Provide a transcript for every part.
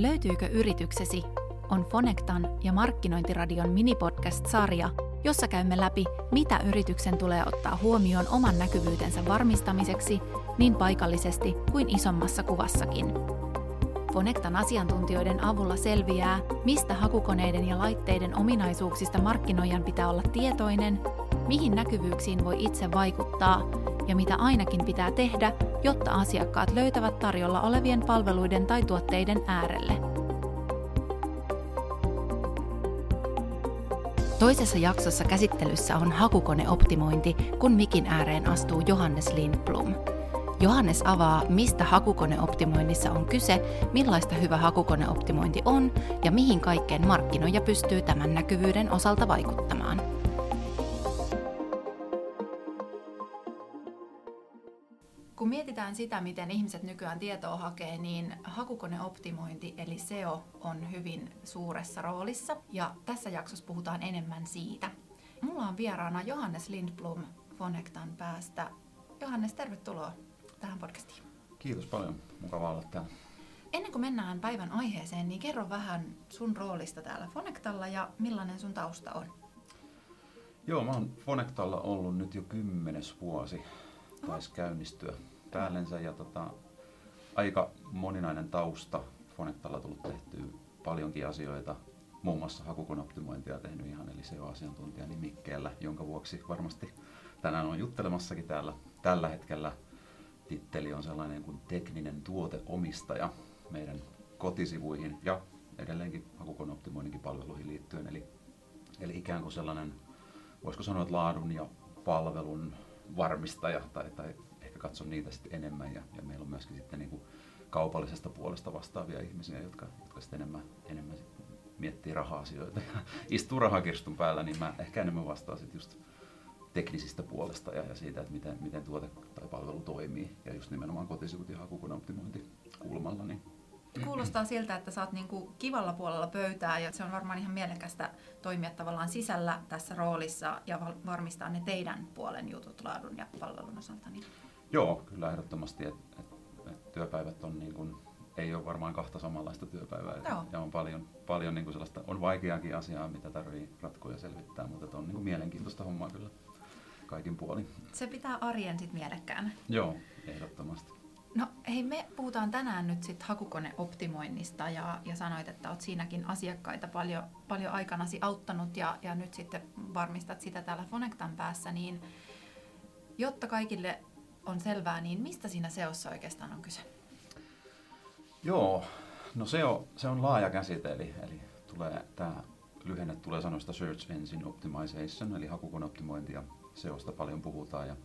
Löytyykö yrityksesi? On Fonectan ja Markkinointiradion minipodcast-sarja, jossa käymme läpi, mitä yrityksen tulee ottaa huomioon oman näkyvyytensä varmistamiseksi niin paikallisesti kuin isommassa kuvassakin. Fonectan asiantuntijoiden avulla selviää, mistä hakukoneiden ja laitteiden ominaisuuksista markkinoijan pitää olla tietoinen, mihin näkyvyyksiin voi itse vaikuttaa ja mitä ainakin pitää tehdä, jotta asiakkaat löytävät tarjolla olevien palveluiden tai tuotteiden äärelle. Toisessa jaksossa käsittelyssä on hakukoneoptimointi, kun mikin ääreen astuu Johannes Lindblom. Johannes avaa, mistä hakukoneoptimoinnissa on kyse, millaista hyvä hakukoneoptimointi on ja mihin kaikkeen markkinoija pystyy tämän näkyvyyden osalta vaikuttamaan. Mietitään sitä, miten ihmiset nykyään tietoa hakee, niin hakukoneoptimointi eli SEO on hyvin suuressa roolissa ja tässä jaksossa puhutaan enemmän siitä. Mulla on vieraana Johannes Lindblom Fonectan päästä. Johannes, tervetuloa tähän podcastiin. Kiitos paljon, mukava olla täällä. Ennen kuin mennään päivän aiheeseen, niin kerro vähän sun roolista täällä Fonectalla ja millainen sun tausta on. Joo, mä oon Fonectalla ollut nyt jo kymmenes vuosi, taisi käynnistyä päällensä ja tota, aika moninainen tausta. Fonectalla on tullut tehtyä paljonkin asioita, muun muassa hakukonoptimointia tehnyt ihan eli SEO-asiantuntija nimikkeellä, jonka vuoksi varmasti tänään on juttelemassakin täällä tällä hetkellä – titteli on sellainen kuin tekninen tuoteomistaja meidän kotisivuihin ja edelleenkin hakukoneen optimoinninkin palveluihin liittyen. Eli, eli ikään kuin sellainen, voisiko sanoa, että laadun ja palvelun varmistaja tai, tai katson niitä sitten enemmän. Ja, ja meillä on myöskin sitten niin kuin kaupallisesta puolesta vastaavia ihmisiä, jotka, jotka sitten enemmän, enemmän sit miettii raha-asioita ja istuu rahakirstun päällä, niin mä ehkä enemmän vastaan sitten just teknisistä puolesta ja, ja siitä, että miten, miten tuote tai palvelu toimii. Ja just nimenomaan kotisivut ja hakukoneen optimointi kulmalla. Niin. Kuulostaa siltä, että sä oot niinku kivalla puolella pöytää ja se on varmaan ihan mielekästä toimia tavallaan sisällä tässä roolissa ja varmistaa ne teidän puolen jutut laadun ja palvelun osalta. Niin. Joo, kyllä ehdottomasti, että et, et työpäivät on niin kuin, ei ole varmaan kahta samanlaista työpäivää. Joo. Ja on paljon, paljon niin kuin sellaista, on vaikeakin asiaa, mitä tarvii ratkoa ja selvittää, mutta on niin kuin mielenkiintoista hommaa kyllä kaikin puolin. Se pitää arjen sitten mielekkään. Joo, ehdottomasti. No hei, me puhutaan tänään nyt sitten hakukoneoptimoinnista ja, ja sanoit, että olet siinäkin asiakkaita paljon, paljon aikanasi auttanut ja, ja nyt sitten varmistat sitä täällä Fonectan päässä, niin jotta kaikille on selvää, niin mistä siinä seossa oikeastaan on kyse? Joo, no se on, se on laaja käsite, eli, eli tulee, tämä lyhenne tulee sanoista Search Engine Optimization, eli hakukoneoptimointi ja seosta paljon puhutaan ja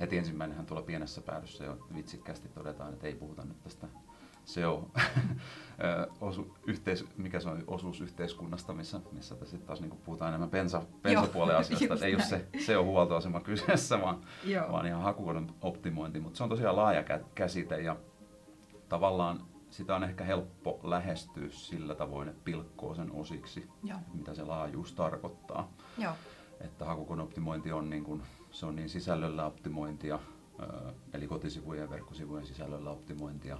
heti ensimmäinenhän tuolla pienessä päädyssä jo vitsikkäästi todetaan, että ei puhuta nyt tästä SEO, osu, yhteis, mikä se on osuus yhteiskunnasta, missä, missä sitten taas niin puhutaan enemmän bensa, bensapuolen asioista, että ei ole se SEO-huoltoasema kyseessä, vaan, vaan ihan hakukodon optimointi, mutta se on tosiaan laaja käsite ja tavallaan sitä on ehkä helppo lähestyä sillä tavoin, että pilkkoo sen osiksi, Joo. mitä se laajuus tarkoittaa. Joo että hakukoneoptimointi on niin, kuin, se on niin sisällöllä optimointia, eli kotisivujen ja verkkosivujen sisällöllä optimointia.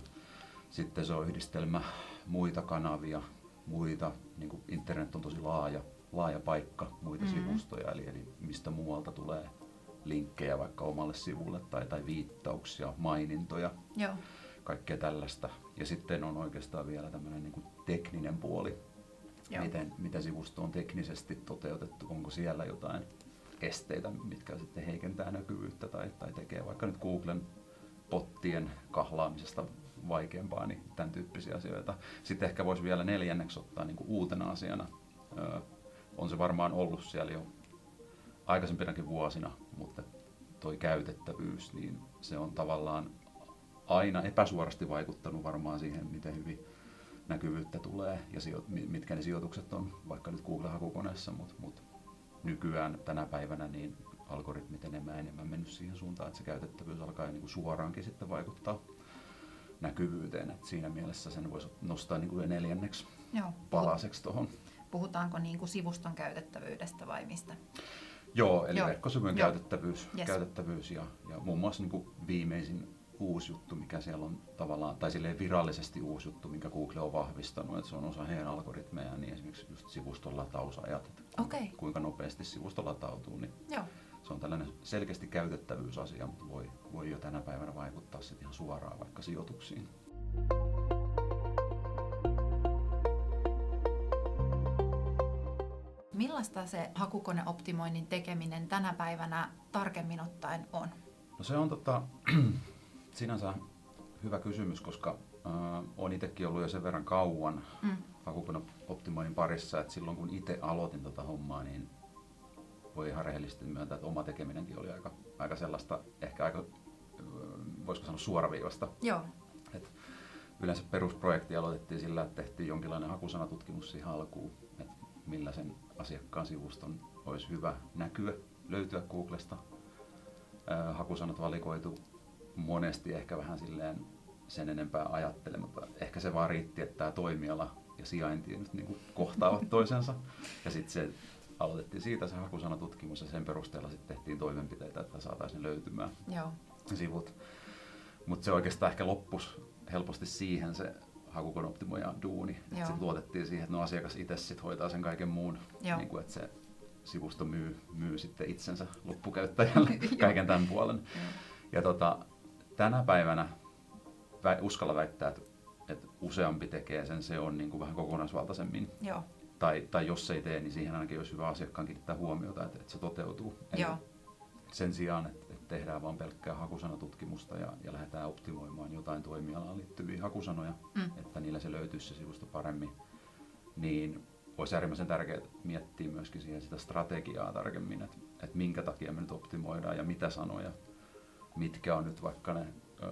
Sitten se on yhdistelmä muita kanavia, muita, niin kuin internet on tosi laaja, laaja paikka, muita mm-hmm. sivustoja, eli, eli mistä muualta tulee linkkejä vaikka omalle sivulle tai, tai viittauksia, mainintoja, Joo. kaikkea tällaista. Ja sitten on oikeastaan vielä tämmöinen niin kuin tekninen puoli, miten, miten sivusto on teknisesti toteutettu, onko siellä jotain esteitä, mitkä sitten heikentää näkyvyyttä tai, tai tekee vaikka nyt Googlen pottien kahlaamisesta vaikeampaa, niin tämän tyyppisiä asioita. Sitten ehkä voisi vielä neljänneksi ottaa niin kuin uutena asiana. Öö, on se varmaan ollut siellä jo aikaisempinakin vuosina, mutta toi käytettävyys, niin se on tavallaan aina epäsuorasti vaikuttanut varmaan siihen, miten hyvin näkyvyyttä tulee ja sijo- mitkä ne sijoitukset on vaikka nyt Google-hakukoneessa, mutta mut nykyään tänä päivänä niin algoritmit enemmän enemmän mennyt siihen suuntaan, että se käytettävyys alkaa niin kuin suoraankin sitten vaikuttaa näkyvyyteen. Et siinä mielessä sen voisi nostaa niin kuin neljänneksi Joo. palaseksi tuohon. Puhutaanko niin kuin sivuston käytettävyydestä vai mistä? Joo, eli Joo. verkkosivujen Joo. käytettävyys, yes. käytettävyys ja, ja muun muassa niin kuin viimeisin uusi juttu, mikä siellä on tavallaan, tai silleen virallisesti uusi juttu, minkä Google on vahvistanut, että se on osa heidän algoritmeja, niin esimerkiksi just sivuston latausajat, että Okei. kuinka nopeasti sivusto latautuu, niin Joo. Se on tällainen selkeästi käytettävyysasia, mutta voi, voi jo tänä päivänä vaikuttaa sitten ihan suoraan vaikka sijoituksiin. Millaista se hakukoneoptimoinnin tekeminen tänä päivänä tarkemmin ottaen on? No se on tota, sinänsä hyvä kysymys, koska äh, olen itsekin ollut jo sen verran kauan Mm. hakukoneoptimoinnin parissa, että silloin kun itse aloitin tota hommaa, niin voi ihan rehellisesti myöntää, että oma tekeminenkin oli aika, aika sellaista, ehkä aika, äh, voisiko sanoa suoraviivasta. Joo. Et yleensä perusprojekti aloitettiin sillä, että tehtiin jonkinlainen hakusanatutkimus siihen alkuun, että millä sen asiakkaan sivuston olisi hyvä näkyä, löytyä Googlesta. Ää, Hakusanat valikoitu monesti ehkä vähän silleen sen enempää ajattelematta. Ehkä se vaan riitti, että tämä toimiala ja sijainti nyt niin kuin kohtaavat toisensa. Ja sitten se aloitettiin siitä se hakusanatutkimus ja sen perusteella sitten tehtiin toimenpiteitä, että saataisiin löytymään Joo. sivut. Mutta se oikeastaan ehkä loppus helposti siihen se hakukon optimoija duuni. Sitten luotettiin siihen, että no asiakas itse sit hoitaa sen kaiken muun. Joo. Niin kuin, että se sivusto myy, myy sitten itsensä loppukäyttäjälle kaiken tämän puolen. Joo. Ja tota, tänä päivänä vä, uskalla väittää, että, että useampi tekee sen, se on niin kuin vähän kokonaisvaltaisemmin. Joo. Tai, tai jos ei tee, niin siihen ainakin olisi hyvä asiakkaan kiinnittää huomiota, että, että se toteutuu. Eli Joo. sen sijaan, että, että tehdään vain pelkkää hakusanatutkimusta ja, ja lähdetään optimoimaan jotain toimialaan liittyviä hakusanoja, Mm. että niillä se löytyisi se sivusto paremmin, niin olisi äärimmäisen tärkeää miettiä myöskin siihen sitä strategiaa tarkemmin, että, että minkä takia me nyt optimoidaan ja mitä sanoja, mitkä on nyt vaikka ne ö,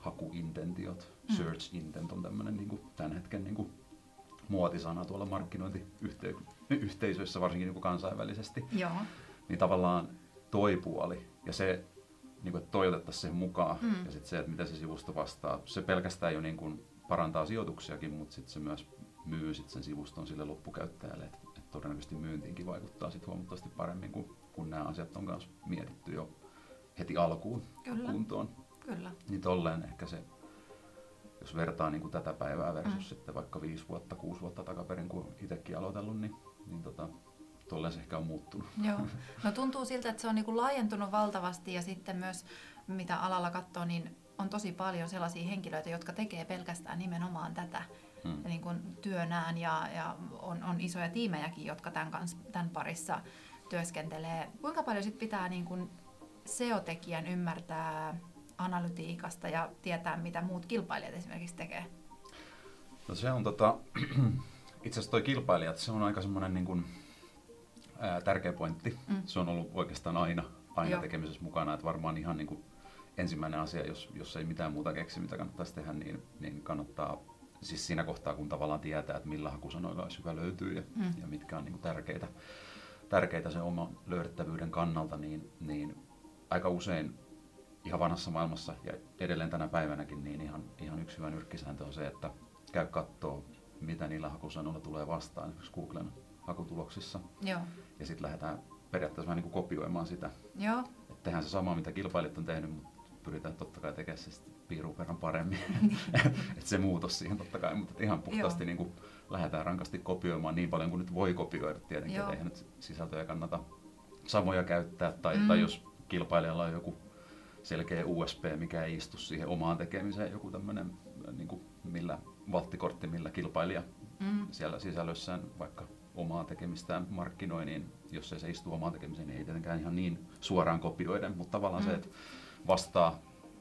hakuintentiot, Mm. search intent on tämmöinen niin kuin tämän hetken niin kuin muotisana tuolla markkinointiyhteisöissä, varsinkin niin kuin kansainvälisesti Joo. niin tavallaan toi puoli ja se, niin kuin, että toi otettaisiin siihen mukaan Mm. ja sitten se, että miten se sivusto vastaa, se pelkästään jo niin kuin parantaa sijoituksiakin, mutta sitten se myös myy sit sen sivuston sille loppukäyttäjälle, että et todennäköisesti myyntiinkin vaikuttaa sit huomattavasti paremmin, kun, kun nämä asiat on myös mietitty jo heti alkuun Kyllä. kuntoon. Kyllä. Niin tolleen ehkä se, jos vertaa niin kuin tätä päivää versus Mm. sitten vaikka viisi vuotta, kuusi vuotta takaperin, kun itsekin aloitellut, niin, niin tota, tolleen se ehkä on muuttunut. Joo. No tuntuu siltä, että se on niinku laajentunut valtavasti ja sitten myös mitä alalla katsoo, niin on tosi paljon sellaisia henkilöitä, jotka tekee pelkästään nimenomaan tätä Mm. niin kuin työnään ja, ja on, on isoja tiimejäkin, jotka tämän, kans, tämän parissa työskentelee. Kuinka paljon sit pitää niin kuin SEO-tekijän ymmärtää analytiikasta ja tietää, mitä muut kilpailijat esimerkiksi tekee? No se on tota, itse asiassa toi kilpailijat, se on aika semmoinen niin kuin, ää, tärkeä pointti. Mm. Se on ollut oikeastaan aina, aina Joo. tekemisessä mukana, että varmaan ihan niin kuin ensimmäinen asia, jos, jos ei mitään muuta keksi, mitä kannattaisi tehdä, niin, niin kannattaa siis siinä kohtaa, kun tavallaan tietää, että millä hakusanoilla olisi hyvä löytyä ja, Mm. ja mitkä on niin kuin tärkeitä, tärkeitä sen oman löydettävyyden kannalta, niin, niin aika usein ihan vanhassa maailmassa ja edelleen tänä päivänäkin, niin ihan, ihan yksi hyvä nyrkkisääntö on se, että käy kattoo, mitä niillä hakusanoilla tulee vastaan esimerkiksi Googlen hakutuloksissa. Joo. Ja sitten lähdetään periaatteessa vähän niin kuin kopioimaan sitä. Joo. Et tehdään se sama, mitä kilpailijat on tehnyt, mutta pyritään totta kai tekemään se piirun verran paremmin. et se muutos siihen totta kai, mutta ihan puhtaasti niin kuin lähdetään rankasti kopioimaan niin paljon kuin nyt voi kopioida tietenkin, Joo. että eihän nyt sisältöjä kannata samoja käyttää, tai, Mm. tai jos kilpailijalla on joku selkeä USB, mikä ei istu siihen omaan tekemiseen, joku tämmöinen niin kuin millä valttikortti, millä kilpailija Mm. siellä sisällössään vaikka omaa tekemistään markkinoi, niin jos ei se istu omaan tekemiseen, niin ei tietenkään ihan niin suoraan kopioiden, mutta tavallaan Mm. se, että vastaa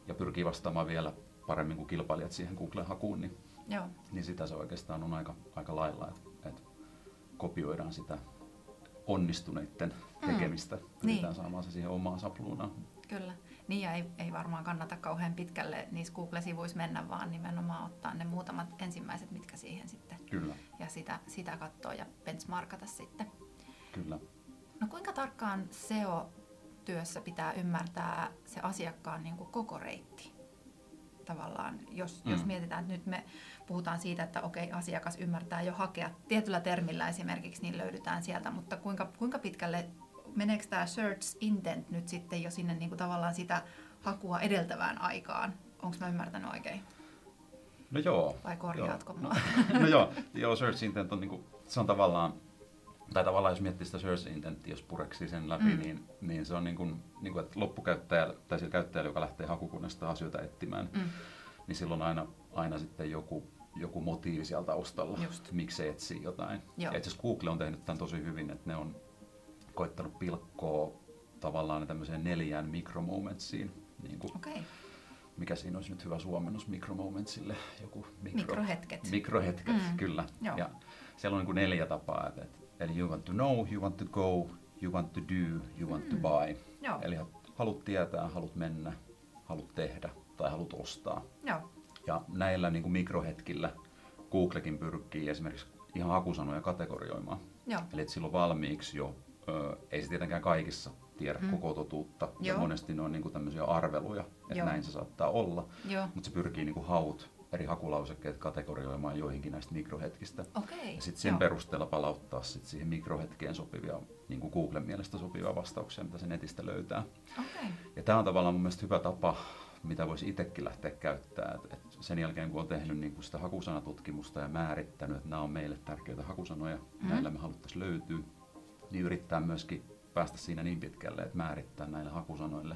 ja pyrkii vastaamaan vielä paremmin kuin kilpailijat siihen Google-hakuun, niin, Joo. niin sitä se oikeastaan on aika, aika lailla, että, että kopioidaan sitä onnistuneiden Mm. tekemistä, pyritään Niin. saamaan se siihen omaan sapluunaan. Kyllä. Niin ja ei, ei varmaan kannata kauhean pitkälle niissä Google-sivuissa mennä, vaan nimenomaan ottaa ne muutamat ensimmäiset, mitkä siihen sitten, Kyllä, ja sitä, sitä katsoa ja benchmarkata sitten. kyllä. No kuinka tarkkaan SEO-työssä pitää ymmärtää se asiakkaan niin kuin koko reitti? Tavallaan, jos, mm. jos mietitään, että nyt me puhutaan siitä, että okei, asiakas ymmärtää jo hakea tietyllä termillä esimerkiksi, niin löydetään sieltä, mutta kuinka, kuinka pitkälle meneekö tämä search intent nyt sitten jo sinne niin kuin tavallaan sitä hakua edeltävään aikaan? onko mä ymmärtänyt oikein? No joo. Vai korjaatko joo. mua? no joo, joo search intent on, niinku, se on tavallaan, tai tavallaan jos miettii sitä search intentia, jos pureksii sen läpi, mm. niin, niin se on niin kuin, niin kuin, että loppukäyttäjällä, tai sillä käyttäjällä, joka lähtee hakukunnasta asioita etsimään, mm. niin silloin aina, aina sitten joku, joku motiivi siellä taustalla, Just. miksi se etsii jotain. Joo. Ja itse asiassa Google on tehnyt tämän tosi hyvin, että ne on koittanut pilkkoa tavallaan tämmöiseen neljään mikromomentsiin. Niin kuin, okay mikä siinä olisi nyt hyvä suomennus mikromomentsille, joku mikro, mikrohetket. Mikrohetket, mm. kyllä. Joo. Ja siellä on niin kuin neljä tapaa, että, eli you want to know, you want to go, you want to do, you want mm. to buy. Joo. Eli haluat tietää, haluat mennä, haluat tehdä tai haluat ostaa. Joo. Ja näillä niin kuin mikrohetkillä Googlekin pyrkii esimerkiksi ihan hakusanoja kategorioimaan. Joo. Eli että silloin valmiiksi jo, ö, ei se tietenkään kaikissa tiedä mm. koko totuutta. Joo. Ja monesti ne on niin kuin tämmöisiä arveluja, että Joo. näin se saattaa olla. Mutta se pyrkii niin kuin haut eri hakulausekkeet kategorioimaan joihinkin näistä mikrohetkistä. Okay. Ja sitten sen Joo. perusteella palauttaa sit siihen mikrohetkeen sopivia, niin kuin Googlen mielestä sopivia vastauksia, mitä se netistä löytää. Okay. Ja tämä on tavallaan mun mielestä hyvä tapa, mitä voisi itsekin lähteä käyttämään. Et, et sen jälkeen, kun on tehnyt niin kuin sitä hakusanatutkimusta ja määrittänyt, että nämä on meille tärkeitä hakusanoja, mm. näillä me haluttaisiin löytyä, niin yrittää myöskin päästä siinä niin pitkälle, että määrittää näille hakusanoille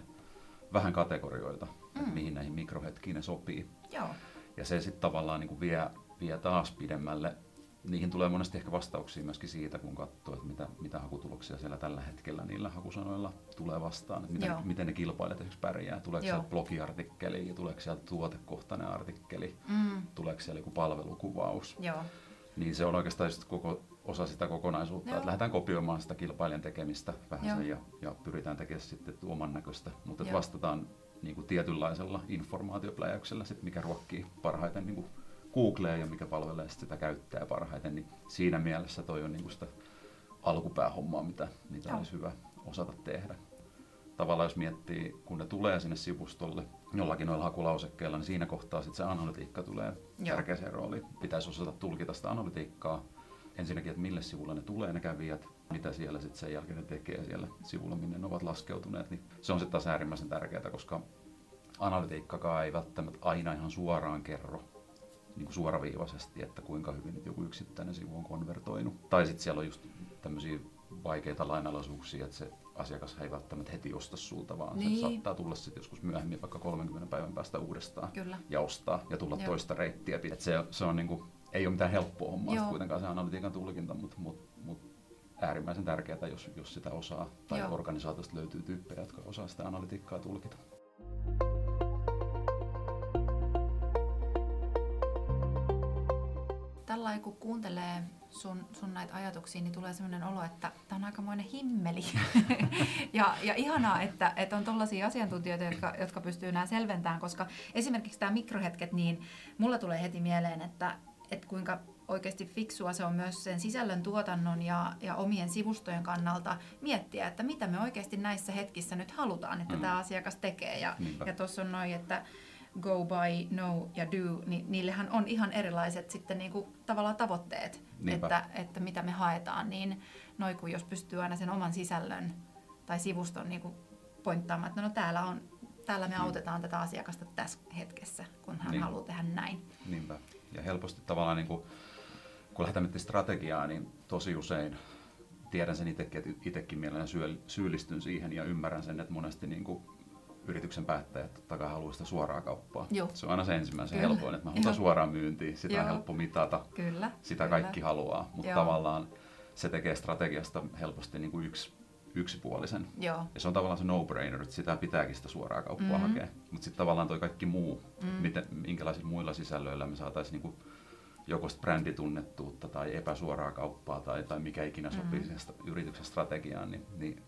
vähän kategorioita, mm. että mihin näihin mikrohetkiin ne sopii. Joo. Ja se sitten tavallaan niin kuin vie, vie taas pidemmälle. Niihin tulee monesti ehkä vastauksia myöskin siitä, kun katsoo, että mitä, mitä hakutuloksia siellä tällä hetkellä niillä hakusanoilla tulee vastaan. Että miten, miten ne kilpailijat esimerkiksi pärjää. Tuleeko Joo. sieltä blogiartikkeli, tuleeko sieltä tuotekohtainen artikkeli, mm. tuleeko siellä joku palvelukuvaus. Joo. Niin se on oikeastaan koko osa sitä kokonaisuutta, Joo. että lähdetään kopioimaan sitä kilpailijan tekemistä vähän sen ja, ja pyritään tekemään sitten oman näköistä, mutta vastataan niin kuin tietynlaisella informaatiopläjäyksellä, sit mikä ruokkii parhaiten niin kuin Googlea ja mikä palvelee sitä käyttäjää parhaiten, niin siinä mielessä toi on niin kuin sitä alkupäähommaa, mitä, mitä olisi hyvä osata tehdä. Tavallaan jos miettii, kun ne tulee sinne sivustolle jollakin noilla hakulausekkeilla, niin siinä kohtaa sitten se analytiikka tulee Joo. tärkeäseen rooliin. Pitäisi osata tulkita sitä analytiikkaa, ensinnäkin, että mille sivulle ne tulee ne kävijät, mitä siellä sitten sen jälkeen ne tekee siellä sivulla, minne ne ovat laskeutuneet, niin se on sitten taas äärimmäisen tärkeää, koska analytiikkakaan ei välttämättä aina ihan suoraan kerro niin kuin suoraviivaisesti, että kuinka hyvin nyt joku yksittäinen sivu on konvertoinut. Tai sitten siellä on just tämmöisiä vaikeita lainalaisuuksia, että se asiakas ei välttämättä heti osta sulta, vaan niin. se saattaa tulla sitten joskus myöhemmin, vaikka 30 päivän päästä uudestaan Kyllä. ja ostaa ja tulla Joo. toista reittiä. Et se, se on niin kuin, ei ole mitään helppoa hommaa Joo. kuitenkaan se analytiikan tulkinta, mutta, mutta, mutta äärimmäisen tärkeää, jos, jos sitä osaa, tai Joo. organisaatiosta löytyy tyyppejä, jotka osaa sitä analytiikkaa tulkita. Tällä kun kuuntelee sun, sun näitä ajatuksia, niin tulee sellainen olo, että tämä on aikamoinen himmeli. ja, ja ihanaa, että, että on tällaisia asiantuntijoita, jotka, jotka pystyy nämä selventämään, koska esimerkiksi tämä mikrohetket, niin mulla tulee heti mieleen, että, että kuinka oikeasti fiksua se on myös sen sisällön tuotannon ja, ja omien sivustojen kannalta miettiä, että mitä me oikeasti näissä hetkissä nyt halutaan, että mm. tämä asiakas tekee. Ja, ja tuossa on noin, että go by, know ja do, niin niillähän on ihan erilaiset sitten niinku tavallaan tavoitteet, että, että mitä me haetaan. Niin noin kun jos pystyy aina sen oman sisällön tai sivuston niinku pointtaamaan, että no täällä, on, täällä me mm. autetaan tätä asiakasta tässä hetkessä, kun hän niin. haluaa tehdä näin. Niinpä. Ja helposti tavallaan niin kuin kun lähdetään miettimään strategiaa, niin tosi usein tiedän sen itsekin, että itsekin mielelläni syyllistyn siihen ja ymmärrän sen, että monesti niin kuin yrityksen päättäjät totta kai haluaa sitä suoraa kauppaa. Joo. Se on aina se ensimmäisen Kyllä. helpoin, että mä haluan suoraan myyntiin, sitä Joo. on helppo mitata, Kyllä. sitä Kyllä. kaikki haluaa, mutta tavallaan se tekee strategiasta helposti niin kuin yksi, yksipuolisen. Joo. Ja se on tavallaan se no-brainer, että sitä pitääkin sitä suoraa kauppaa mm-hmm. hakea. Mutta sitten tavallaan toi kaikki muu, mm-hmm. miten, minkälaisilla muilla sisällöillä me saataisiin niin joko bränditunnettuutta tai epäsuoraa kauppaa tai, tai mikä ikinä sopii mm. hmm yrityksen strategiaan, niin, niin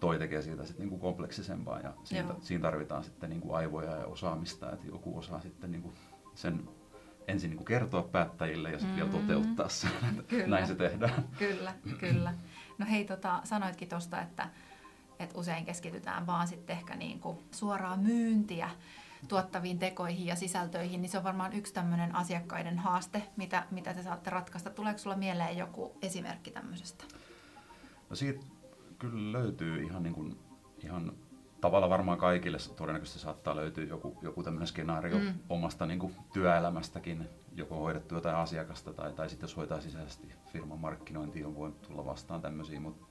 toi tekee siitä sitten niinku kompleksisempaa ja siinä, siinä tarvitaan sitten niinku aivoja ja osaamista, että joku osaa sitten niinku sen ensin niinku kertoa päättäjille ja sitten mm. vielä toteuttaa sen, että näin se tehdään. Kyllä, kyllä. No hei, tota, sanoitkin tuosta, että, että usein keskitytään vaan sitten ehkä niinku suoraa myyntiä tuottaviin tekoihin ja sisältöihin, niin se on varmaan yksi tämmöinen asiakkaiden haaste, mitä, mitä te saatte ratkaista. Tuleeko sulla mieleen joku esimerkki tämmöisestä? No siitä kyllä löytyy ihan, niin kuin, ihan tavallaan varmaan kaikille todennäköisesti saattaa löytyä joku, joku tämmöinen skenaario mm. omasta niin kuin, työelämästäkin, joko hoidettu jotain asiakasta tai, tai sitten jos hoitaa sisäisesti firman markkinointiin, on voi tulla vastaan tämmöisiä, mutta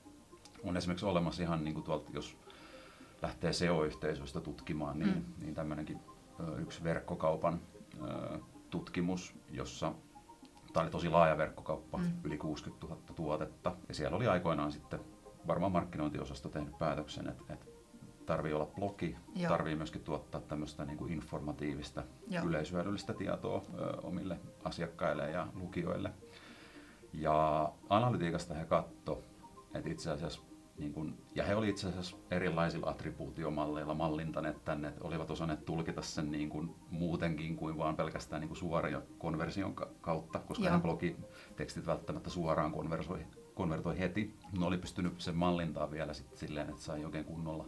on esimerkiksi olemassa ihan niin kuin tuolta, jos lähtee SEO-yhteisöistä tutkimaan, niin, mm. niin tämmöinenkin yksi verkkokaupan tutkimus, jossa tämä oli tosi laaja verkkokauppa, mm. yli 60 000 tuotetta. Ja siellä oli aikoinaan sitten varmaan markkinointiosasto tehnyt päätöksen, että, että tarvii olla blogi, Joo. tarvii myöskin tuottaa tämmöistä niin kuin informatiivista, Joo. yleishyödyllistä tietoa ö, omille asiakkaille ja lukijoille. Ja analytiikasta he katto, että itse asiassa niin kun, ja he olivat itse asiassa erilaisilla attribuutiomalleilla mallintaneet tänne, että olivat osanneet tulkita sen niin kuin muutenkin kuin vaan pelkästään niin kuin suoria konversion kautta, koska Joo. blogitekstit välttämättä suoraan konversoi, konvertoi heti. Ne oli pystynyt sen mallintaa vielä sitten silleen, että sai oikein kunnolla,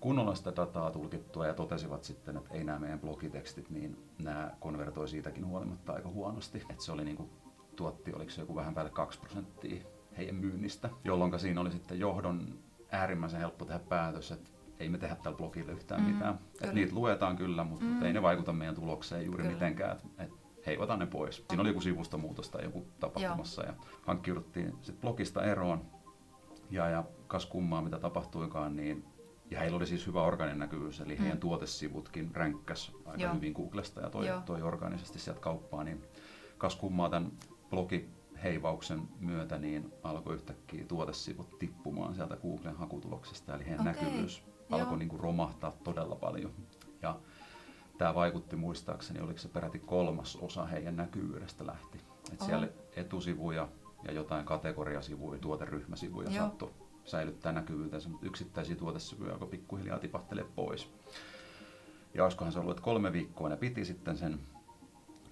kunnolla sitä dataa tulkittua ja totesivat sitten, että ei nämä meidän blogitekstit, niin nämä konvertoi siitäkin huolimatta aika huonosti. Että se oli niin kuin, tuotti, oliko se joku vähän päälle 2 prosenttia heidän myynnistä, jolloin siinä oli sitten johdon äärimmäisen helppo tehdä päätös, että ei me tehdä tällä blogilla yhtään mm, mitään. Et niitä luetaan kyllä, mutta mm. ei ne vaikuta meidän tulokseen juuri kyllä. mitenkään. Et, hei, ota ne pois. Siinä oli joku sivustomuutos tai joku tapahtumassa Joo. ja hankkiuduttiin sitten blogista eroon. Ja, ja kas kummaa, mitä tapahtuikaan, niin ja heillä oli siis hyvä organinen näkyvyys, eli mm. heidän tuotesivutkin ränkkäs aika Joo. hyvin Googlesta ja toi, toi organisesti sieltä kauppaa, niin kas kummaa tämän blogi heivauksen myötä niin alkoi yhtäkkiä tuotesivut tippumaan sieltä Googlen hakutuloksesta, eli heidän okay. näkyvyys Joo. alkoi niin kuin romahtaa todella paljon. Ja tämä vaikutti muistaakseni, oliko se peräti kolmas osa heidän näkyvyydestä lähti. Et siellä etusivuja ja jotain kategoriasivuja, tuoteryhmäsivuja Joo. saattoi säilyttää näkyvyytensä, mutta yksittäisiä tuotesivuja alkoi pikkuhiljaa tipahtelee pois. Ja olisikohan se ollut, että kolme viikkoa ne piti sitten sen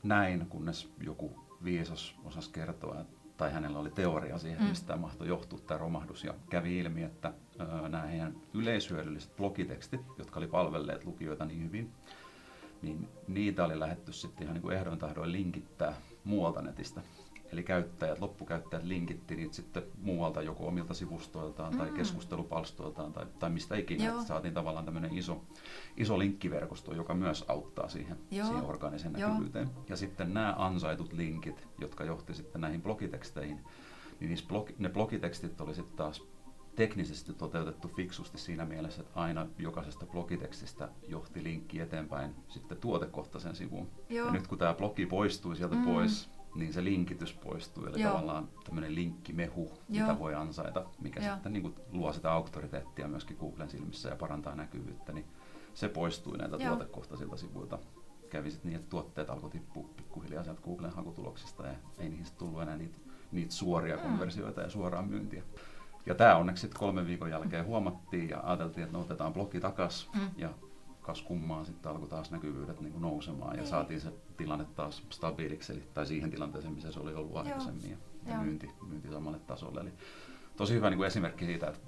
näin, kunnes joku viisas osasi kertoa, tai hänellä oli teoria siihen, mm. mistä tämä mahtoi johtua tämä romahdus, ja kävi ilmi, että ää, nämä heidän yleishyödylliset blogitekstit, jotka oli palvelleet lukijoita niin hyvin, niin niitä oli lähetty sitten ihan niin kuin ehdoin tahdoin linkittää muualta netistä. Eli käyttäjät, loppukäyttäjät linkitti niitä sitten muualta joko omilta sivustoiltaan mm. tai keskustelupalstoiltaan tai, tai mistä ikinä. Joo. Saatiin tavallaan tämmöinen iso, iso linkkiverkosto, joka myös auttaa siihen, siihen organiseen näkyvyyteen. Ja sitten nämä ansaitut linkit, jotka johti sitten näihin blogiteksteihin, niin blogi, ne blogitekstit oli sitten taas teknisesti toteutettu fiksusti siinä mielessä, että aina jokaisesta blogitekstistä johti linkki eteenpäin sitten tuotekohtaisen sivuun. Joo. Ja nyt kun tämä blogi poistui sieltä mm. pois, niin se linkitys poistuu. Eli Joo. tavallaan tämmöinen linkkimehu, Joo. mitä voi ansaita, mikä Joo. sitten niin kuin luo sitä auktoriteettia myöskin Googlen silmissä ja parantaa näkyvyyttä, niin se poistui näitä Joo. tuotekohtaisilta sivuilta. Kävi sitten niin, että tuotteet alkoi tippua pikkuhiljaa sieltä Googlen hakutuloksista ja ei niihin tullut enää niitä, niitä suoria mm. konversioita ja suoraa myyntiä. Ja tämä onneksi sitten kolmen viikon jälkeen huomattiin ja ajateltiin, että no otetaan blogi takaisin mm. ja kas kummaa sitten alkoi taas näkyvyydet niin kuin nousemaan ja niin. saatiin se tilanne taas stabiiliksi, eli, tai siihen tilanteeseen, missä se oli ollut aikaisemmin ja, ja myynti, myynti samalle tasolle. Eli tosi hyvä niin kuin esimerkki siitä, että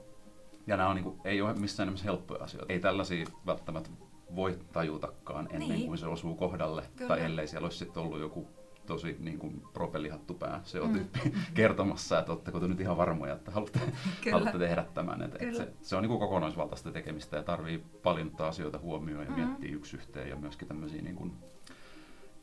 ja nämä on, niin kuin, ei ole missään nimessä helppoja asioita. Ei tällaisia välttämättä voi tajutakaan ennen niin. kuin se osuu kohdalle, Kyllä. tai ellei siellä olisi sitten ollut joku tosi niin kuin propellihattupää se on tyyppi mm. kertomassa, että oletteko te nyt ihan varmoja, että haluatte, haluatte tehdä tämän. Et, et se, se on niin kuin kokonaisvaltaista tekemistä ja tarvii paljon asioita huomioon ja mm. miettiä yksi yhteen ja myöskin tämmöisiä niin kuin,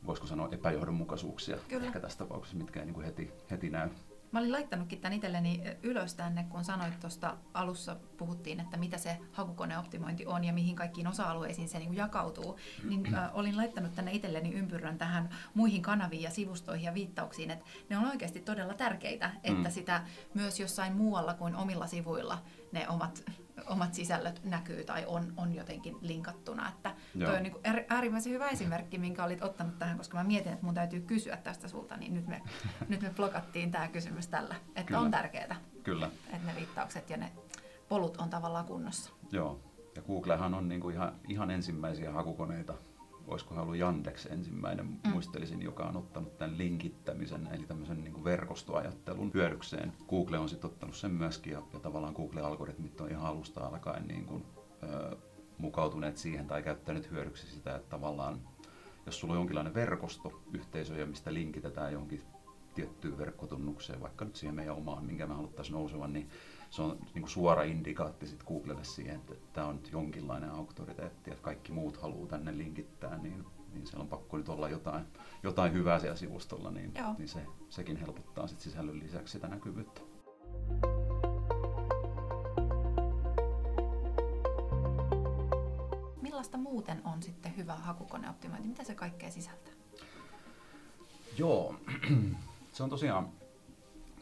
voisiko sanoa epäjohdonmukaisuuksia Kyllä. ehkä tässä tapauksessa, mitkä ei niin kuin heti, heti näy. Mä olin laittanutkin tämän itselleni ylös tänne, kun sanoit tuosta alussa, puhuttiin, että mitä se hakukoneoptimointi on ja mihin kaikkiin osa-alueisiin se niin kuin jakautuu. Niin äh, olin laittanut tänne itselleni ympyrän tähän muihin kanaviin ja sivustoihin ja viittauksiin, että ne on oikeasti todella tärkeitä, että mm. sitä myös jossain muualla kuin omilla sivuilla ne omat omat sisällöt näkyy tai on, on jotenkin linkattuna. Että toi on niin äärimmäisen hyvä esimerkki, minkä olit ottanut tähän, koska mä mietin, että mun täytyy kysyä tästä sulta, niin nyt me, nyt me blokattiin tämä kysymys tällä, että Kyllä. on tärkeää, Kyllä. että ne viittaukset ja ne polut on tavallaan kunnossa. Joo, ja Googlehan on niin kuin ihan, ihan ensimmäisiä hakukoneita olisikohan ollut Yandex ensimmäinen, mm. muistelisin, joka on ottanut tämän linkittämisen, eli tämmöisen niin verkostoajattelun hyödykseen. Google on sitten ottanut sen myöskin, ja, ja tavallaan Google-algoritmit on ihan alusta alkaen niin kuin, ö, mukautuneet siihen tai käyttäneet hyödyksi sitä, että tavallaan jos sulla on jonkinlainen verkosto, yhteisöjä, mistä linkitetään johonkin tiettyyn verkkotunnukseen, vaikka nyt siihen meidän omaan, minkä me haluttaisiin nousevan, niin se on niin kuin suora indikaatti sit Googlelle siihen, että tämä on nyt jonkinlainen auktoriteetti, että kaikki muut haluaa tänne linkittää, niin, niin siellä on pakko nyt olla jotain, jotain hyvää siellä sivustolla, niin, niin se, sekin helpottaa sit sisällön lisäksi sitä näkyvyyttä. Millaista muuten on sitten hyvä hakukoneoptimointi? Mitä se kaikkea sisältää? Joo, se on tosiaan,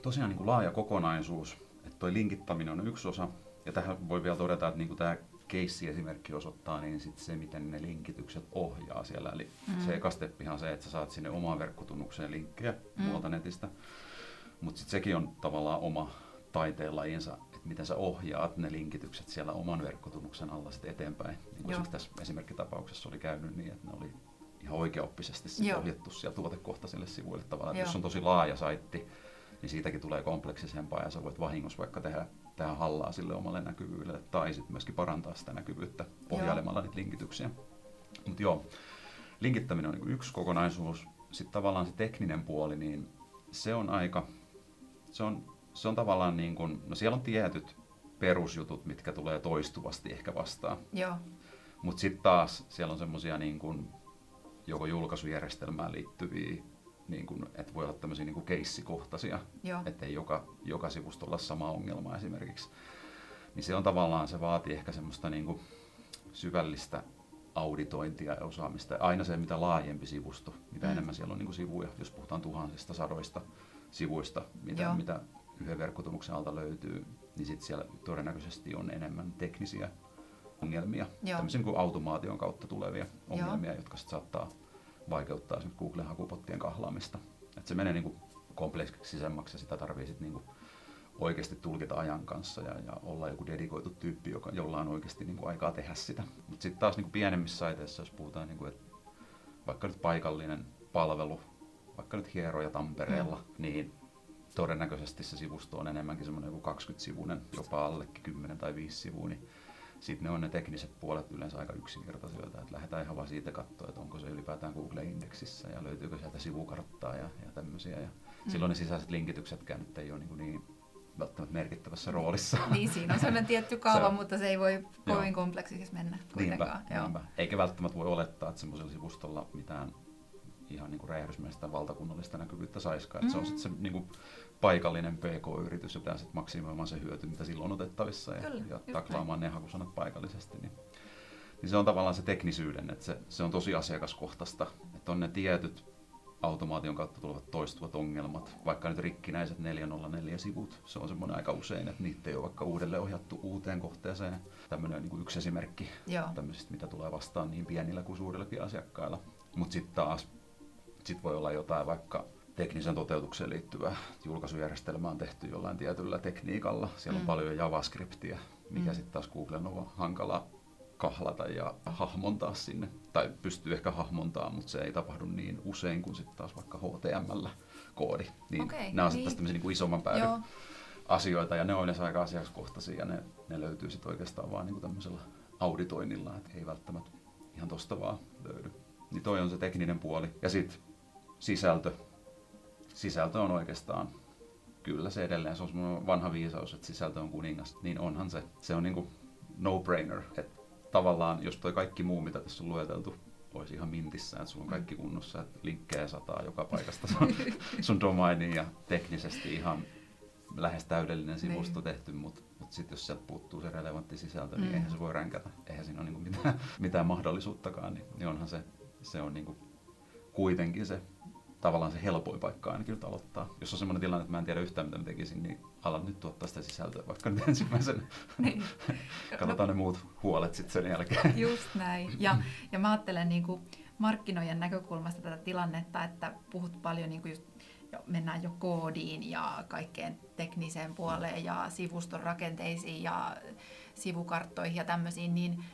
tosiaan niin kuin laaja kokonaisuus. Että toi linkittäminen on yksi osa. Ja tähän voi vielä todeta, että niin kuin tämä keissi-esimerkki osoittaa, niin sit se, miten ne linkitykset ohjaa siellä. Eli mm. se eka steppihan on se, että sä saat sinne omaan verkkotunnukseen linkkejä mm. muualta netistä. Mutta sitten sekin on tavallaan oma taiteenlajinsa, että miten sä ohjaat ne linkitykset siellä oman verkkotunnuksen alla sitten eteenpäin. Niin kuin tässä esimerkkitapauksessa oli käynyt niin, että ne oli ihan oikeaoppisesti ohjattu siellä tuotekohtaisille sivuille tavallaan. Jos on tosi laaja saitti, niin siitäkin tulee kompleksisempaa ja sä voit vahingossa vaikka tehdä, tehdä hallaa sille omalle näkyvyydelle tai sitten myöskin parantaa sitä näkyvyyttä ohjailemalla niitä linkityksiä. Mutta joo, linkittäminen on niin yksi kokonaisuus. Sitten tavallaan se tekninen puoli, niin se on aika, se on, se on tavallaan niin kuin, no siellä on tietyt perusjutut, mitkä tulee toistuvasti ehkä vastaan. Joo. Mutta sitten taas siellä on semmoisia niin kuin joko julkaisujärjestelmään liittyviä, niin kuin, että voi olla tämmöisiä niin kuin keissikohtaisia, ettei joka, joka sivustolla ole sama ongelma esimerkiksi. Niin se on tavallaan, se vaatii ehkä semmoista niin kuin syvällistä auditointia ja osaamista. Aina se, mitä laajempi sivusto, mitä mm. enemmän siellä on niin kuin sivuja, jos puhutaan tuhansista, sadoista sivuista, mitä, mitä yhden verkkotunnuksen alta löytyy, niin sitten siellä todennäköisesti on enemmän teknisiä ongelmia, Joo. tämmöisiä niin kuin automaation kautta tulevia ongelmia, Joo. jotka sit saattaa vaikeuttaa esimerkiksi Googlen hakupottien kahlaamista. Et se menee niin kuin kompleksisemmaksi ja sitä tarvii sit niin kuin oikeasti tulkita ajan kanssa ja, ja olla joku dedikoitu tyyppi, joka, jolla on oikeasti niin kuin aikaa tehdä sitä. Mutta sitten taas niin kuin pienemmissä saiteissa, jos puhutaan, niin kuin, että vaikka nyt paikallinen palvelu, vaikka nyt hieroja Tampereella, mm. niin todennäköisesti se sivusto on enemmänkin semmoinen joku 20-sivuinen, jopa allekin 10 tai 5 sivua, niin sitten ne on ne tekniset puolet yleensä aika yksinkertaisia, että lähdetään ihan vaan siitä katsoa, että onko se ylipäätään Google-indeksissä ja löytyykö sieltä sivukarttaa ja, ja tämmöisiä. Ja mm. Silloin ne sisäiset linkityksetkään nyt ei ole niin, niin välttämättä merkittävässä roolissa. Niin, siinä on sellainen tietty kaava, se, mutta se ei voi kovin joo. kompleksisesti mennä kuitenkaan. Niinpä, niinpä. Eikä välttämättä voi olettaa, että semmoisella sivustolla mitään ihan niin räjähdysmäistä valtakunnallista näkyvyyttä saisikaan. Mm. se on sitten se niin kuin, paikallinen PK-yritys pitää sitten maksimoimaan se hyöty, mitä silloin on otettavissa ja, Kyllä, ja taklaamaan ne hakusanat paikallisesti. Niin, niin se on tavallaan se teknisyyden, että se, se on tosi asiakaskohtaista, että on ne tietyt automaation kautta tulevat toistuvat ongelmat, vaikka nyt rikkinäiset 404-sivut, se on semmoinen aika usein, että niitä ei ole vaikka uudelleen ohjattu uuteen kohteeseen. Tämmöinen niin kuin yksi esimerkki Joo. tämmöisistä, mitä tulee vastaan niin pienillä kuin suurillakin asiakkailla. Mutta sitten taas sit voi olla jotain vaikka teknisen toteutukseen liittyvää julkaisujärjestelmä on tehty jollain tietyllä tekniikalla. Siellä on mm. paljon JavaScriptia, mikä mm. sitten taas Googlen on hankala kahlata ja hahmontaa sinne. Tai pystyy ehkä hahmontaa, mutta se ei tapahdu niin usein kuin sitten taas vaikka HTML-koodi. Niin okay, nämä on sitten niin. tämmöisiä niin isomman päädyn Joo. asioita ja ne on yleensä aika asiakaskohtaisia ja ne, ne löytyy sitten oikeastaan vaan niin tämmöisellä auditoinnilla, että ei välttämättä ihan tosta vaan löydy. Niin toi on se tekninen puoli. Ja sitten sisältö, sisältö on oikeastaan, kyllä se edelleen, se on semmoinen vanha viisaus, että sisältö on kuningas, niin onhan se. Se on niinku no-brainer, että tavallaan jos toi kaikki muu, mitä tässä on lueteltu, olisi ihan mintissä, että sulla on kaikki kunnossa, että linkkejä sataa joka paikasta sun, sun domainiin ja teknisesti ihan lähes täydellinen sivusto niin. tehty, mutta mut sitten jos sieltä puuttuu se relevantti sisältö, niin mm. eihän se voi ränkätä, eihän siinä ole niinku mitään, mitään mahdollisuuttakaan, niin, niin onhan se, se on niinku kuitenkin se tavallaan se helpoin paikka ainakin nyt aloittaa. Jos on sellainen tilanne, että mä en tiedä yhtään mitä mä tekisin, niin alan nyt tuottaa sitä sisältöä vaikka nyt ensimmäisen. niin. Katsotaan no, ne muut huolet sitten sen jälkeen. Just näin. Ja, ja mä ajattelen niin kuin markkinoiden näkökulmasta tätä tilannetta, että puhut paljon niin kuin just jo, mennään jo koodiin ja kaikkeen tekniseen puoleen ja sivuston rakenteisiin ja sivukarttoihin ja tämmöisiin, niin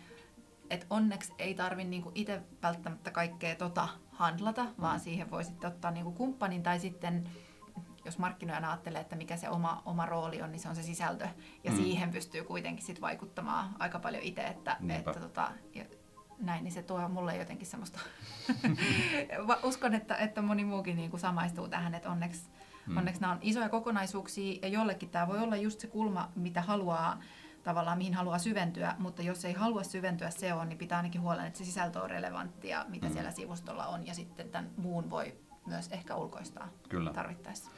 et onneksi ei tarvi niinku itse välttämättä kaikkea tota handlata, vaan mm. siihen voi sitten ottaa niinku kumppanin tai sitten jos markkinoijana ajattelee, että mikä se oma, oma rooli on, niin se on se sisältö. Ja mm. siihen pystyy kuitenkin sit vaikuttamaan aika paljon itse, että, että tota, näin, niin se tuo mulle jotenkin semmoista... Uskon, että, että moni muukin niin kuin samaistuu tähän, että onneksi, Mm. Onneksi nämä on isoja kokonaisuuksia ja jollekin tämä voi olla just se kulma, mitä haluaa tavallaan mihin haluaa syventyä, mutta jos ei halua syventyä SEOon, niin pitää ainakin huolen, että se sisältö on relevanttia, mitä mm. siellä sivustolla on, ja sitten tämän muun voi myös ehkä ulkoistaa Kyllä. tarvittaessa.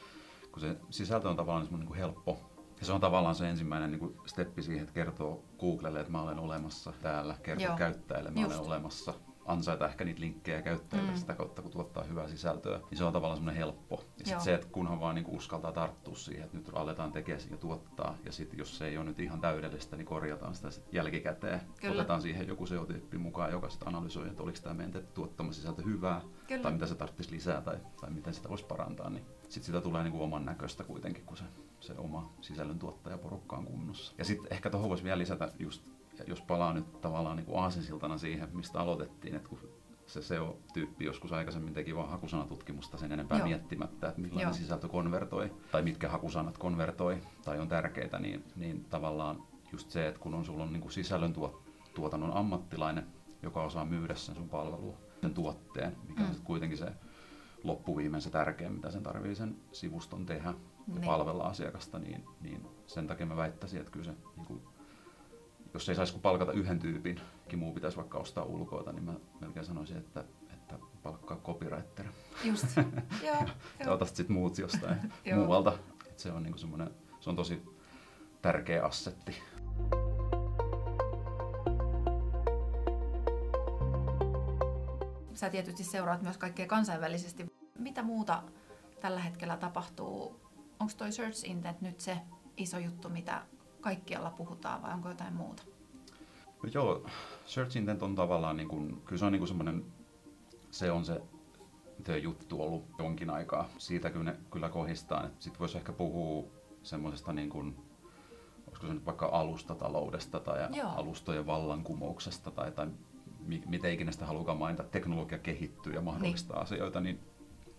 Kun se sisältö on tavallaan niin kuin helppo, ja se on tavallaan se ensimmäinen niin kuin steppi siihen, että kertoo Googlelle, että mä olen olemassa täällä, kertoo käyttäjälle, mä Just. olen olemassa ansaita ehkä niitä linkkejä käyttäjille mm. sitä kautta, kun tuottaa hyvää sisältöä, niin se on tavallaan semmoinen helppo. Ja sitten se, että kunhan vaan niinku uskaltaa tarttua siihen, että nyt aletaan tekemään ja tuottaa, ja sitten jos se ei ole nyt ihan täydellistä, niin korjataan sitä sit jälkikäteen. Kyllä. Otetaan siihen joku seotyyppi mukaan, joka sitten analysoi, että oliko tämä meidän tuottama sisältö hyvää, Kyllä. tai mitä se tarvitsisi lisää, tai, tai miten sitä voisi parantaa, niin sitten sitä tulee niinku oman näköistä kuitenkin, kun se, se oma sisällön tuottajaporukka on kunnossa. Ja sitten ehkä tuohon voisi vielä lisätä just jos palaa nyt tavallaan niin kuin aasinsiltana siihen, mistä aloitettiin, että kun se SEO-tyyppi joskus aikaisemmin teki vaan hakusanatutkimusta sen enempää Joo. miettimättä, että millainen Joo. sisältö konvertoi tai mitkä hakusanat konvertoi tai on tärkeitä, niin, niin tavallaan just se, että kun on sulla on niin kuin sisällön tuotannon ammattilainen, joka osaa myydä sen sun palvelun, sen tuotteen, mikä mm. on kuitenkin se loppuviimein se tärkein, mitä sen tarvii sen sivuston tehdä ja niin. palvella asiakasta, niin, niin sen takia mä väittäisin, että kyllä se niin kuin jos ei saisi palkata yhden tyypin, muu pitäisi vaikka ostaa ulkoilta, niin mä melkein sanoisin, että, että palkkaa copywriter. Just, joo. ja otat sitten muut jostain muualta. Et se on niinku se on tosi tärkeä assetti. Sä tietysti seuraat myös kaikkea kansainvälisesti. Mitä muuta tällä hetkellä tapahtuu? Onko toi Search Intent nyt se iso juttu, mitä kaikkialla puhutaan vai onko jotain muuta? No joo, search intent on tavallaan, niin kuin, kyllä se on niin semmoinen, se on se the juttu ollut jonkin aikaa. Siitä kyllä, kyllä kohistaan. Sitten voisi ehkä puhua semmoisesta niin kuin, olisiko se nyt vaikka alustataloudesta tai Joo. alustojen vallankumouksesta tai, tai miten ikinä sitä halukaan mainita, teknologia kehittyy ja mahdollistaa niin. asioita, niin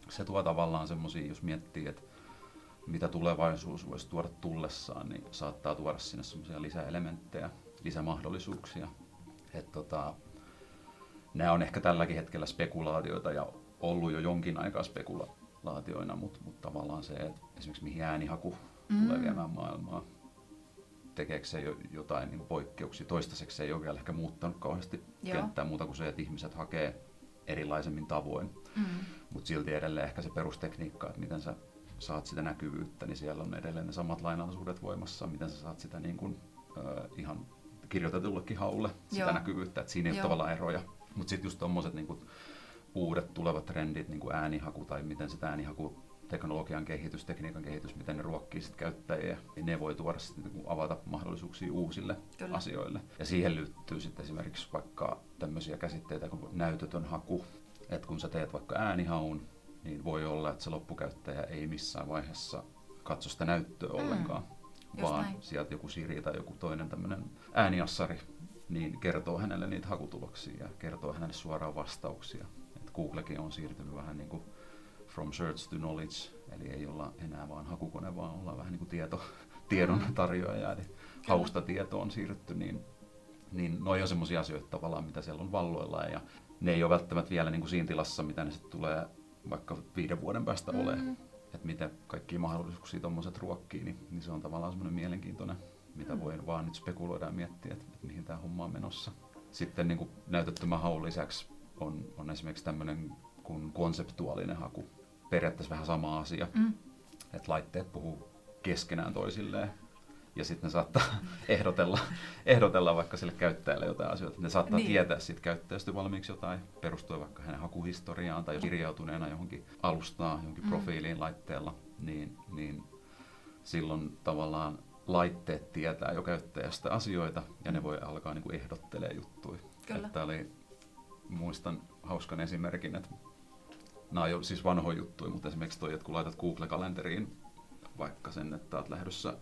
se tuo tavallaan semmoisia, jos miettii, että mitä tulevaisuus voisi tuoda tullessaan, niin saattaa tuoda sinne semmoisia lisäelementtejä, lisämahdollisuuksia. Et tota, nämä on ehkä tälläkin hetkellä spekulaatioita ja ollut jo jonkin aikaa spekulaatioina, mutta, mutta tavallaan se, että esimerkiksi mihin äänihaku mm. tulee viemään maailmaa, tekeekö se jo jotain niin poikkeuksia. Toistaiseksi se ei ole vielä ehkä muuttanut kauheasti Joo. kenttää muuta kuin se, että ihmiset hakee erilaisemmin tavoin. Mm. Mutta silti edelleen ehkä se perustekniikka, että miten sä saat sitä näkyvyyttä, niin siellä on edelleen ne samat lainalaisuudet voimassa, miten sä saat sitä niin kuin, äh, ihan kirjoitetullekin haulle sitä Joo. näkyvyyttä, että siinä ei Joo. ole tavallaan eroja. Mutta sitten just tuommoiset niin uudet tulevat trendit, niin kuin äänihaku tai miten sitä äänihaku teknologian kehitys, tekniikan kehitys, miten ne ruokkii sit käyttäjiä, niin ne voi tuoda sit, niin avata mahdollisuuksia uusille Kyllä. asioille. Ja siihen liittyy sitten esimerkiksi vaikka tämmöisiä käsitteitä kuin näytötön haku, että kun sä teet vaikka äänihaun, niin voi olla, että se loppukäyttäjä ei missään vaiheessa katso sitä näyttöä mm. ollenkaan, vaan näin. sieltä joku Siri tai joku toinen tämmöinen ääniassari niin kertoo hänelle niitä hakutuloksia ja kertoo hänelle suoraan vastauksia. Et Googlekin on siirtynyt vähän niin kuin from search to knowledge, eli ei olla enää vaan hakukone, vaan ollaan vähän niin kuin tieto, tiedon mm. tarjoaja, eli hausta tietoon on siirrytty, niin, niin noi on semmoisia asioita tavallaan, mitä siellä on valloillaan, ja ne ei ole välttämättä vielä niin kuin siinä tilassa, mitä ne sitten tulee vaikka viiden vuoden päästä mm. ole, että miten kaikki mahdollisuuksia tuommoiset ruokkii, niin, niin se on tavallaan semmoinen mielenkiintoinen, mitä mm. voi vaan nyt spekuloida ja miettiä, että, että mihin tämä homma on menossa. Sitten niin näytettömän haun lisäksi on, on esimerkiksi tämmöinen kuin konseptuaalinen haku. Periaatteessa vähän sama asia, mm. että laitteet puhuu keskenään toisilleen ja sitten ne saattaa ehdotella, ehdotella vaikka sille käyttäjälle jotain asioita. Ne saattaa niin. tietää siitä käyttäjästä valmiiksi jotain, perustuen vaikka hänen hakuhistoriaan tai kirjautuneena johonkin alustaan, johonkin mm. profiiliin laitteella, niin, niin silloin tavallaan laitteet tietää jo käyttäjästä asioita ja ne voi alkaa niin kuin ehdottelee juttuja. Kyllä. Että oli, muistan hauskan esimerkin, että nämä on jo siis vanhoja juttuja, mutta esimerkiksi toi, että kun laitat Google-kalenteriin vaikka sen, että olet lähdössä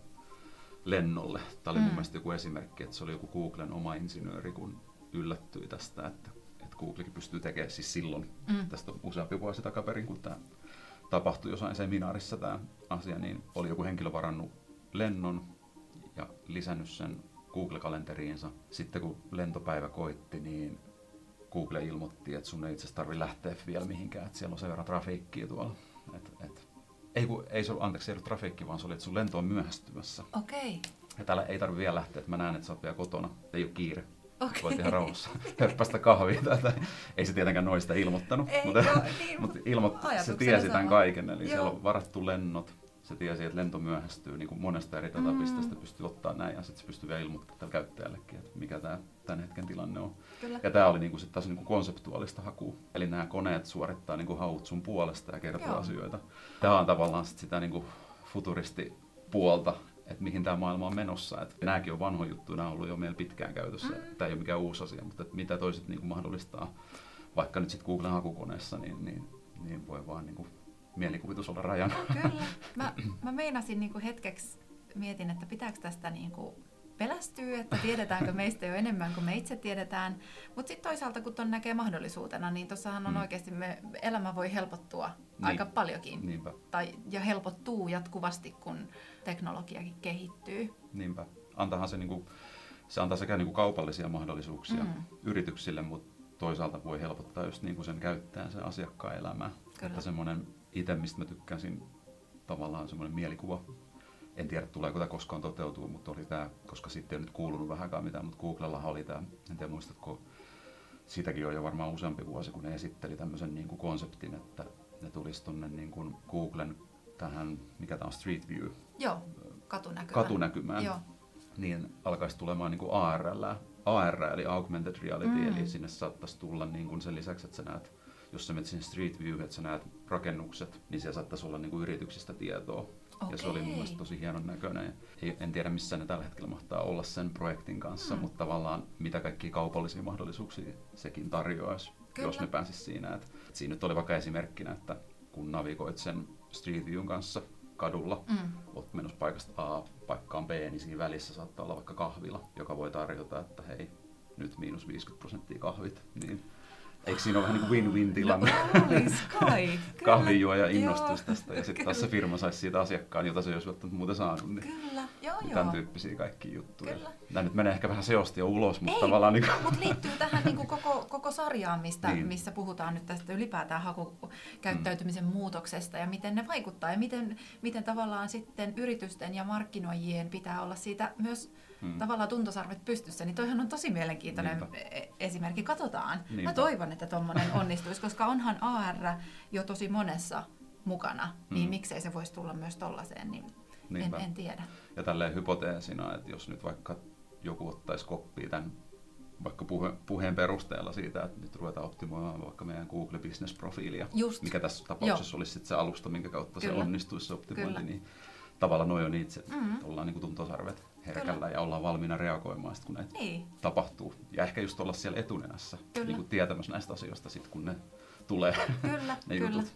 lennolle. Tämä oli mm. mun mielestä joku esimerkki, että se oli joku Googlen oma insinööri, kun yllättyi tästä, että, että Googlekin pystyy tekemään siis silloin, mm. tästä on useampi vuosi takaperin, kun tämä tapahtui jossain seminaarissa tämä asia, niin oli joku henkilö varannut lennon ja lisännyt sen Google-kalenteriinsa. Sitten kun lentopäivä koitti, niin Google ilmoitti, että sun ei itse asiassa tarvitse lähteä vielä mihinkään, että siellä on sen verran trafiikkiä tuolla. Et, et Ei, kun, ei se ollut, anteeksi, ei ollut trafiikki, vaan se oli, että sun lento on myöhästymässä. Okei. Ja täällä ei tarvitse vielä lähteä, että mä näen, että sä oot vielä kotona. Ei ole kiire. Okei. Voit ihan rauhassa hörppästä kahvia. Tai, ei se tietenkään noista ilmoittanut, Ei, mutta, joo, niin, mutta mut ilmo, se tiesi tämän kaiken. Eli Joo. siellä on varattu lennot. Se tiesi, että lento myöhästyy niin kuin monesta eri datapisteestä, Mm. pystyy ottaa näin ja sitten se pystyy vielä ilmoittamaan käyttäjällekin, että mikä tämä tämän hetken tilanne on. Kyllä. Ja tämä oli niinku sit taas niinku konseptuaalista hakua. Eli nämä koneet suorittaa niinku haut sun puolesta ja kertoo Joo. asioita. Tämä on tavallaan sit sitä niinku futuristipuolta, että mihin tämä maailma on menossa. Et nämäkin on vanhoja juttuja, nämä on ollut jo meillä pitkään käytössä. Mm. Tämä ei ole mikään uusi asia, mutta et mitä toiset niinku mahdollistaa, vaikka nyt sitten Googlen hakukoneessa, niin, niin, niin voi vaan niinku mielikuvitus olla rajana. Kyllä. Mä, mä meinasin niinku hetkeksi, mietin, että pitääkö tästä niinku pelästyä, että tiedetäänkö meistä jo enemmän kuin me itse tiedetään. Mutta sitten toisaalta, kun ton näkee mahdollisuutena, niin tuossahan on Mm. oikeasti, me, elämä voi helpottua Niin. aika paljonkin. Niinpä, Tai, ja helpottuu jatkuvasti, kun teknologiakin kehittyy. niinpä. Antahan se, niinku, se antaa sekä niinku kaupallisia mahdollisuuksia Mm. yrityksille, mutta toisaalta voi helpottaa just niinku sen käyttäjän, sen asiakkaan elämää. Kyllä. Että semmoinen itse, mistä mä tykkäsin, tavallaan semmoinen mielikuva. En tiedä, tuleeko tämä koskaan toteutuu, mutta oli tämä, koska sitten ei nyt kuulunut vähänkään mitään, mutta Googlellahan oli tämä, en tiedä muistatko, siitäkin on jo varmaan useampi vuosi, kun ne esitteli tämmöisen niin kuin konseptin, että ne tulisi tuonne niin kuin Googlen tähän, mikä tämä on Street View, Joo, katunäkymä. katunäkymään, Joo, niin alkaisi tulemaan niin kuin ARL, AR eli Augmented Reality, Mm. eli sinne saattaisi tulla niin kuin sen lisäksi, että sä näet, jos sä menet sinne Street View, että sä näet rakennukset, niin siellä saattaisi olla niin kuin yrityksistä tietoa. Ja se oli mun mielestä tosi hienon näköinen. Ei, en tiedä missä ne tällä hetkellä mahtaa olla sen projektin kanssa, Mm. mutta tavallaan mitä kaikkia kaupallisia mahdollisuuksia sekin tarjoaisi, Kyllä. jos ne pääsis siinä. Et, siinä nyt oli vaikka esimerkkinä, että kun navigoit sen Street Viewn kanssa kadulla, Mm. olet menossa paikasta A paikkaan B, niin siinä välissä saattaa olla vaikka kahvila, joka voi tarjota, että hei, nyt miinus 50 prosenttia kahvit. Niin, eikö siinä ole vähän niin kuin win-win tilanne? No, olis kai. Kahvinjuoja innostuisi tästä ja sitten taas se firma saisi siitä asiakkaan, jota se ei olisi välttämättä muuten saanut. Niin Kyllä, joo joo. tämän tyyppisiä kaikki juttuja. Kyllä. Nämä nyt menee ehkä vähän seosti jo ulos, mutta Ei, tavallaan niin kuin, Mutta liittyy tähän niin kuin koko, koko sarjaan, mistä, niin. missä puhutaan nyt tästä ylipäätään hakukäyttäytymisen Mm. muutoksesta ja miten ne vaikuttaa ja miten, miten tavallaan sitten yritysten ja markkinoijien pitää olla siitä myös Mm. tavallaan tuntosarvet pystyssä. Niin toihan on tosi mielenkiintoinen Niinpä. e- esimerkki. Katsotaan. Niinpä. Mä toivon, että tuommoinen onnistuisi, koska onhan AR jo tosi monessa mukana, niin Mm. miksei se voisi tulla myös tollaiseen, niin en, Niinpä. en tiedä. Ja tälleen hypoteesina, että jos nyt vaikka joku ottaisi koppia tämän vaikka puhe, puheen perusteella siitä, että nyt ruvetaan optimoimaan vaikka meidän Google Business-profiilia, Just. mikä tässä tapauksessa olisi sit se alusta, minkä kautta se Kyllä. onnistuisi se optimointi, Kyllä. niin tavallaan noin on itse, Mm. ollaan niin kuin tuntosarvet herkällä ja ollaan valmiina reagoimaan sit, kun näitä Niin, tapahtuu. Ja ehkä just olla siellä etunenässä, Kyllä. niin kuin tietämässä näistä asioista sit, kun ne tulee. Kyllä, ne kyllä. jutut.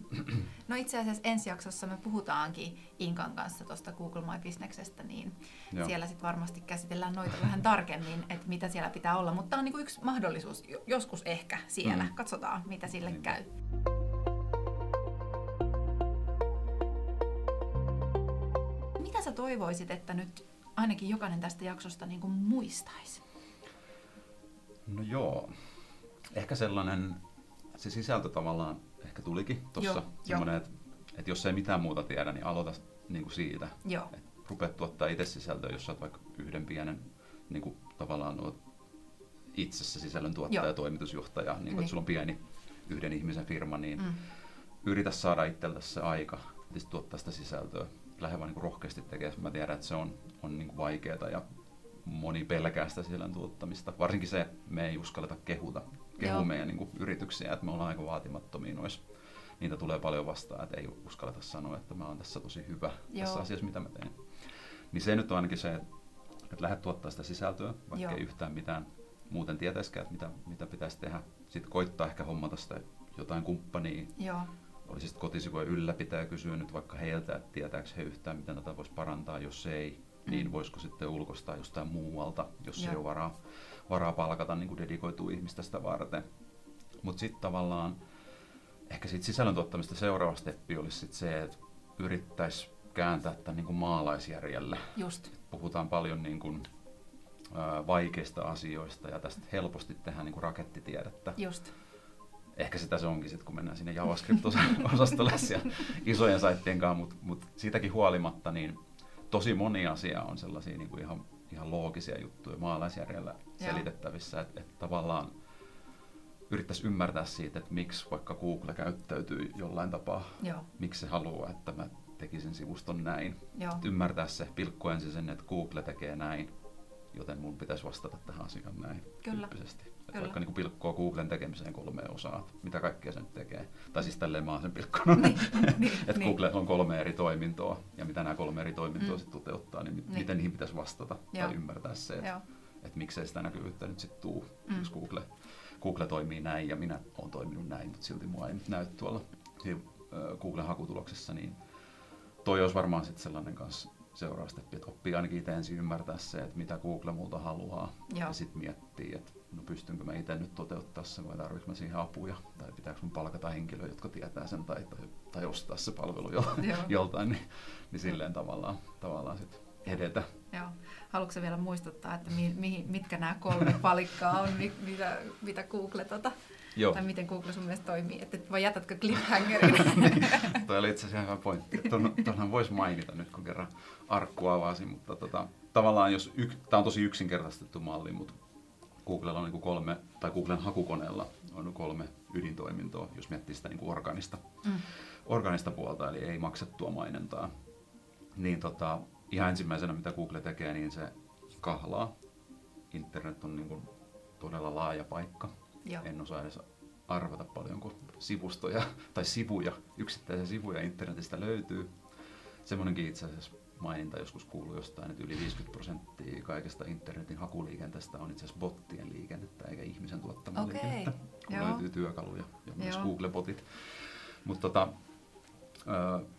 No itse asiassa ensi jaksossa me puhutaankin Inkan kanssa tuosta Google My Businessesta, niin Joo. Siellä sitten varmasti käsitellään noita vähän tarkemmin, että mitä siellä pitää olla. Mutta tämä on niinku yksi mahdollisuus, jo- joskus ehkä siellä. Mm. Katsotaan, mitä sille Niinpä. käy. Mitä sä toivoisit, että nyt ainakin jokainen tästä jaksosta niinku muistaisi? No joo, ehkä sellainen, se sisältö tavallaan ehkä tulikin tuossa, semmoinen, että, että jos ei mitään muuta tiedä, niin aloita niin kuin siitä. Joo, Et rupea tuottaa itse sisältöä, jos oot vaikka yhden pienen niin kuin tavallaan oot itse se sisällön tuottaja Joo. toimitusjohtaja, niin kuin, Niin. että sulla on pieni yhden ihmisen firma, niin mm. yritä saada itseltäsi se aika tuottaa sitä sisältöä. Lähde vaan niin rohkeasti tekemään. Mä tiedän, että se on, on niin vaikeaa ja moni pelkää sitä sisällön tuottamista. Varsinkin se, me ei uskalleta kehuta, kehu Joo. meidän niin kuin yrityksiä, että me ollaan aika vaatimattomia noissa. Niitä tulee paljon vastaan, että ei uskalleta sanoa, että mä oon tässä tosi hyvä Joo. tässä asiassa, mitä mä teen. Niin se nyt on ainakin se, että että lähde tuottaa sitä sisältöä, vaikka Joo. ei yhtään mitään muuten tietäisikään, että mitä, mitä pitäisi tehdä. Sitten koittaa ehkä hommata sitä jotain kumppania, joo, oli siis kotisivujen ylläpitäjä kysyä nyt vaikka heiltä, että tietääkö he yhtään, miten tätä voisi parantaa, jos ei, Mm. niin voisiko sitten ulkoistaa jostain muualta, jos Joo. ei ole varaa, varaa palkata niin kuin dedikoitua ihmistä sitä varten. Mutta sitten tavallaan ehkä siitä sisällön tuottamista seuraava steppi olisi sit se, että yrittäisi kääntää tämän niin kuin maalaisjärjelle. just. Puhutaan paljon niin kuin, ää, vaikeista asioista ja tästä helposti tehdään niin kuin rakettitiedettä Just. Ehkä sitä se onkin sitten, kun mennään sinne JavaScript-osastolle siellä isojen saittien kanssa, mutta mut siitäkin huolimatta niin tosi moni asia on sellaisia niin kuin ihan, ihan loogisia juttuja maalaisjärjellä selitettävissä, että et tavallaan yrittäisi ymmärtää siitä, että miksi vaikka Google käyttäytyy jollain tapaa, Joo. miksi se haluaa, että mä tekisin sivuston näin. Joo. Ymmärtää se, pilkkoa ensin sen, että Google tekee näin, joten mun pitäisi vastata tähän asiaan näin Kyllä. tyyppisesti. Kyllä. Vaikka niin pilkkoa Googlen tekemiseen kolme osaa, mitä kaikkea se nyt tekee. Tai siis tälleen mä oon sen pilkkonut, niin, niin, että niin. Google on kolme eri toimintoa, ja mitä nämä kolme eri toimintoa mm. sitten toteuttaa, niin, niin miten niihin pitäisi vastata Joo. tai ymmärtää se, että, että miksei sitä näkyvyyttä nyt sitten tuu, mm. jos Google, Google toimii näin ja minä olen toiminut näin, mutta silti mua ei nyt näy tuolla Google-hakutuloksessa, niin toi olisi varmaan sitten sellainen kanssa seuraava steppi, että oppii ainakin itse ensin ymmärtää se, että mitä Google multa haluaa. Joo. Ja sitten miettii, että no pystynkö mä itse nyt toteuttaa sen vai tarvitsenko mä siihen apuja. Tai pitääkö mun palkata henkilöä, jotka tietää sen tai, tai, tai ostaa se palvelu jo, joltain. Niin, niin silleen tavallaan, tavallaan sitten edetä. Joo. Haluatko vielä muistuttaa, että mi, mi, mitkä nämä kolme palikkaa on, mitä, mitä Google tota, Joo. Tai miten Google sun mielestä toimii, että vai jätätkö cliffhangerin? niin, toi oli itse asiassa hyvä pointti. Tuonhan voisi mainita nyt, kun kerran arkku avasi, mutta tota, tavallaan jos, yk, tämä on tosi yksinkertaistettu malli, mutta Googlella on niin kolme, tai Googlen hakukoneella on kolme ydintoimintoa, jos miettii sitä niin kuin organista, mm. organista puolta, eli ei maksettua mainontaa. Niin tota, ihan ensimmäisenä, mitä Google tekee, niin se kahlaa. Internet on niin kuin todella laaja paikka. Joo. En osaa edes arvata paljonko sivustoja tai sivuja, yksittäisiä sivuja internetistä löytyy. Semmoinenkin itse asiassa maininta joskus kuuluu jostain, että yli 50 prosenttia kaikesta internetin hakuliikenteestä on itse asiassa bottien liikennettä eikä ihmisen tuottamaa okay. liikennettä, kun Joo. löytyy työkaluja ja myös Joo. Google-botit. Mutta tota,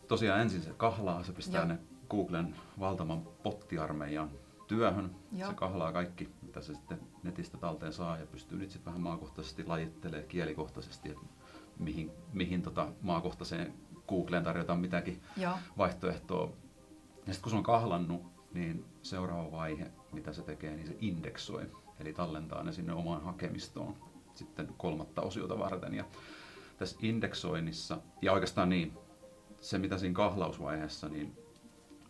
tosiaan ensin se kahlaa, se pistää Joo. ne Googlen valtavan bottiarmeijan työhön. Joo. Se kahlaa kaikki, mitä se sitten netistä talteen saa ja pystyy nyt sitten vähän maakohtaisesti lajittelemaan kielikohtaisesti, että mihin, mihin tota maakohtaiseen Googleen tarjotaan mitäkin Joo. vaihtoehtoa. Ja sitten kun se on kahlannut, niin seuraava vaihe, mitä se tekee, niin se indeksoi. Eli tallentaa ne sinne omaan hakemistoon sitten kolmatta osiota varten. Ja tässä indeksoinnissa, ja oikeastaan niin, se mitä siinä kahlausvaiheessa, niin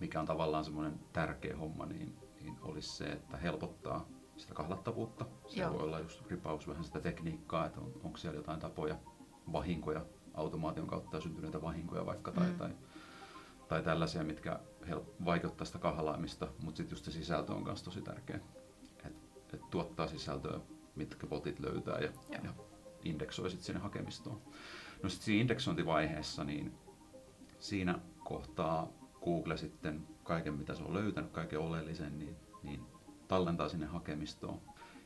mikä on tavallaan semmoinen tärkeä homma, niin niin olisi se, että helpottaa sitä kahlattavuutta. Se voi olla just ripaus vähän sitä tekniikkaa, että on, onko siellä jotain tapoja, vahinkoja, automaation kautta syntyneitä vahinkoja vaikka tai, mm. tai, tai tällaisia, mitkä vaikeuttaa sitä kahlaamista, mutta sitten just se sisältö on myös tosi tärkeä. Että et tuottaa sisältöä, mitkä botit löytää ja, ja indeksoi sitten sinne hakemistoon. No sitten siinä indeksointivaiheessa, niin siinä kohtaa Google sitten kaiken, mitä se on löytänyt, kaiken oleellisen, niin, niin tallentaa sinne hakemistoon.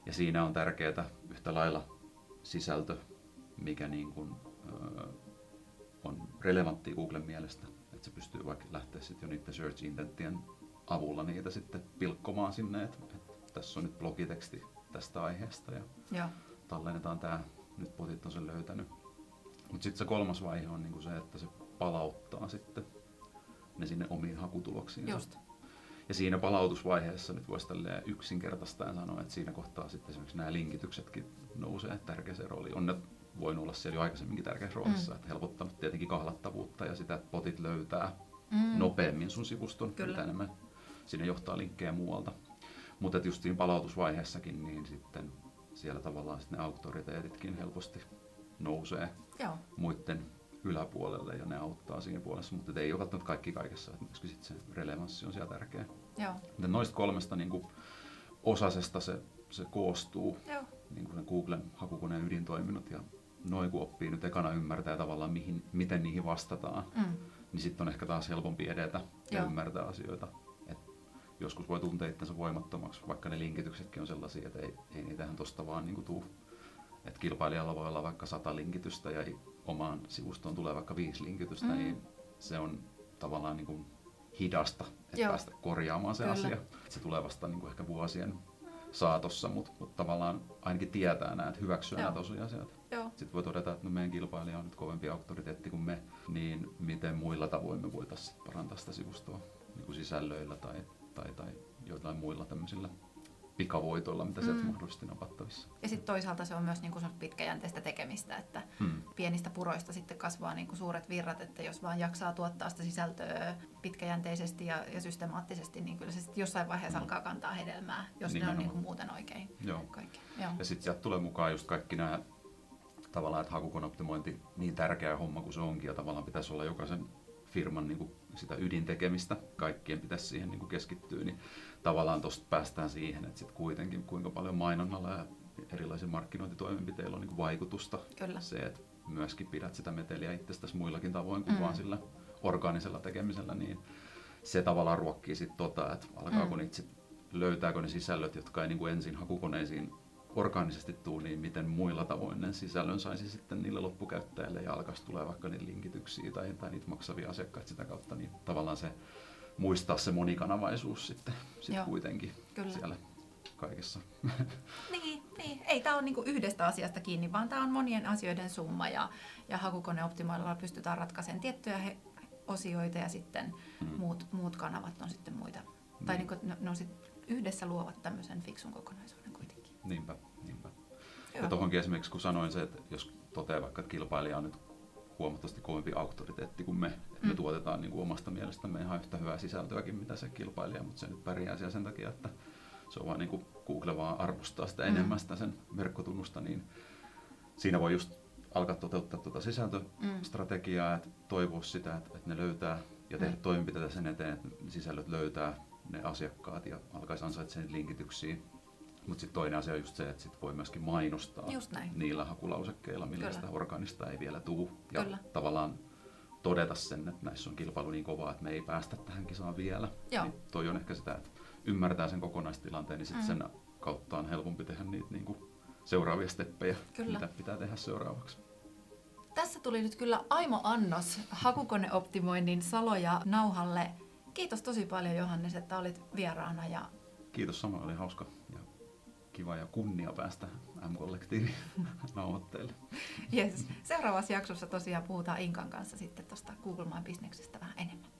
Ja siinä on tärkeää yhtä lailla sisältö, mikä niin kuin, ö, on relevantti Googlen mielestä. Että se pystyy vaikka lähteä sitten jo niiden search intentien avulla niitä sitten pilkkomaan sinne, että, että tässä on nyt blogiteksti tästä aiheesta ja ja. tallennetaan tämä, nyt botit on sen löytänyt. Mutta sitten se kolmas vaihe on niinku se, että se palauttaa sitten ne sinne omiin hakutuloksiin. Just. Ja siinä palautusvaiheessa nyt voisi yksinkertaistaen sanoa, että siinä kohtaa sitten esimerkiksi nämä linkityksetkin nousee tärkeäseen rooliin. On ne voinut olla siellä jo aikaisemminkin tärkeässä roolissa, mm. että helpottanut tietenkin kahlattavuutta ja sitä, että botit löytää mm. nopeammin sun sivuston, Kyllä. mitä enemmän sinne johtaa linkkejä muualta. Mutta just siinä palautusvaiheessakin, niin sitten siellä tavallaan sitten ne auktoriteetitkin helposti nousee Joo. muiden yläpuolelle ja ne auttaa siinä puolessa, mutta ei ole välttämättä kaikki kaikessa, että myöskin sit se relevanssi on siellä tärkeä. Joo. noista kolmesta niin kuin, osasesta se, se koostuu, Joo. niin kuin ne Googlen hakukoneen ydintoiminnot ja noin kun oppii nyt ekana ymmärtää tavallaan mihin, miten niihin vastataan, mm. niin sitten on ehkä taas helpompi edetä ja Joo. ymmärtää asioita. Et joskus voi tuntea itsensä voimattomaksi, vaikka ne linkityksetkin on sellaisia, että ei, ei niitähän tuosta vaan niin tuu. Että kilpailijalla voi olla vaikka sata linkitystä ja omaan sivustoon tulee vaikka viisi linkitystä, mm. niin se on tavallaan niin kuin hidasta, että Joo. päästä korjaamaan se Kyllä. asia. Se tulee vasta niin kuin ehkä vuosien saatossa, mutta, mutta tavallaan ainakin tietää nämä, että hyväksyy Joo. nämä tosiasiat. Joo. Sitten voi todeta, että no meidän kilpailija on nyt kovempi auktoriteetti kuin me, niin miten muilla tavoin me voitaisiin parantaa sitä sivustoa niin kuin sisällöillä tai, tai, tai jotain muilla tämmöisillä pikavoitoilla, mitä sieltä mm. mahdollisesti napattavissa. Ja sitten toisaalta se on myös niin kuin pitkäjänteistä tekemistä, että hmm. pienistä puroista sitten kasvaa niin kuin suuret virrat, että jos vaan jaksaa tuottaa sitä sisältöä pitkäjänteisesti ja, ja systemaattisesti, niin kyllä se sitten jossain vaiheessa hmm. alkaa kantaa hedelmää, jos Nimenomaan. ne on niin kuin muuten oikein Joo. kaikki. Joo. Ja sitten sieltä tulee mukaan just kaikki nämä tavallaan, että hakukonoptimointi niin tärkeä homma kuin se onkin ja tavallaan pitäisi olla jokaisen firman niin kuin sitä ydintekemistä, kaikkien pitäisi siihen niin kuin keskittyä, niin tavallaan tuosta päästään siihen, että sitten kuitenkin kuinka paljon mainonnalla ja erilaisen markkinointitoimenpiteillä on niin vaikutusta. Kyllä. Se, että myöskin pidät sitä meteliä itsestäsi muillakin tavoin kuin mm. vaan sillä orgaanisella tekemisellä, niin se tavallaan ruokkii sitten tota, että alkaako mm. niitä sit, löytääkö ne sisällöt, jotka ei niin kuin ensin hakukoneisiin orgaanisesti tuu, niin miten muilla tavoin ne sisällön saisi sitten niille loppukäyttäjille ja alkaisi tulee vaikka niitä linkityksiä tai, tai niitä maksavia asiakkaita sitä kautta, niin tavallaan se muistaa se monikanavaisuus sitten sit kuitenkin Kyllä. siellä kaikessa. Niin, niin. ei tämä ole niinku yhdestä asiasta kiinni, vaan tämä on monien asioiden summa ja, ja hakukoneoptimoilla pystytään ratkaisemaan tiettyjä he, osioita ja sitten hmm. muut, muut kanavat on sitten muita. Niin. Tai niinku, ne, ne on sit yhdessä luovat tämmöisen fiksun kokonaisuuden kuitenkin. Niinpä, niinpä. Hyvä. Ja tuohonkin esimerkiksi kun sanoin se, että jos toteaa vaikka, että kilpailija on nyt huomattavasti kovempi auktoriteetti kuin me. Mm. Me tuotetaan niin kuin omasta mielestämme ihan yhtä hyvää sisältöäkin, mitä se kilpailija, mutta se nyt pärjää siellä sen takia, että se on vaan niin kuin Google vaan arvostaa sitä mm. enemmän sitä sen verkkotunnusta, niin siinä voi just alkaa toteuttaa tuota sisältöstrategiaa, mm. että toivoa sitä, että, että ne löytää ja tehdä mm. toimenpiteitä sen eteen, että sisällöt löytää ne asiakkaat ja alkaisi ansaitsemaan linkityksiä mutta sitten toinen asia on just se, että sit voi myöskin mainostaa niillä hakulausekkeilla, millä Kyllä. sitä organista ei vielä tuu. Ja Kyllä. tavallaan todeta sen, että näissä on kilpailu niin kovaa, että me ei päästä tähän kisaan vielä. Joo. Niin toi on ehkä sitä, että ymmärtää sen kokonaistilanteen, niin sitten mm. sen kautta on helpompi tehdä niitä niin kuin seuraavia steppejä, kyllä. mitä pitää tehdä seuraavaksi. Tässä tuli nyt kyllä aimo annos hakukoneoptimoinnin saloja nauhalle. Kiitos tosi paljon Johannes, että olit vieraana. Ja... Kiitos samoin, oli hauska kiva ja kunnia päästä M-kollektiivin nauhoitteelle. Yes. Seuraavassa jaksossa tosiaan puhutaan Inkan kanssa sitten tuosta Google My Businessista vähän enemmän.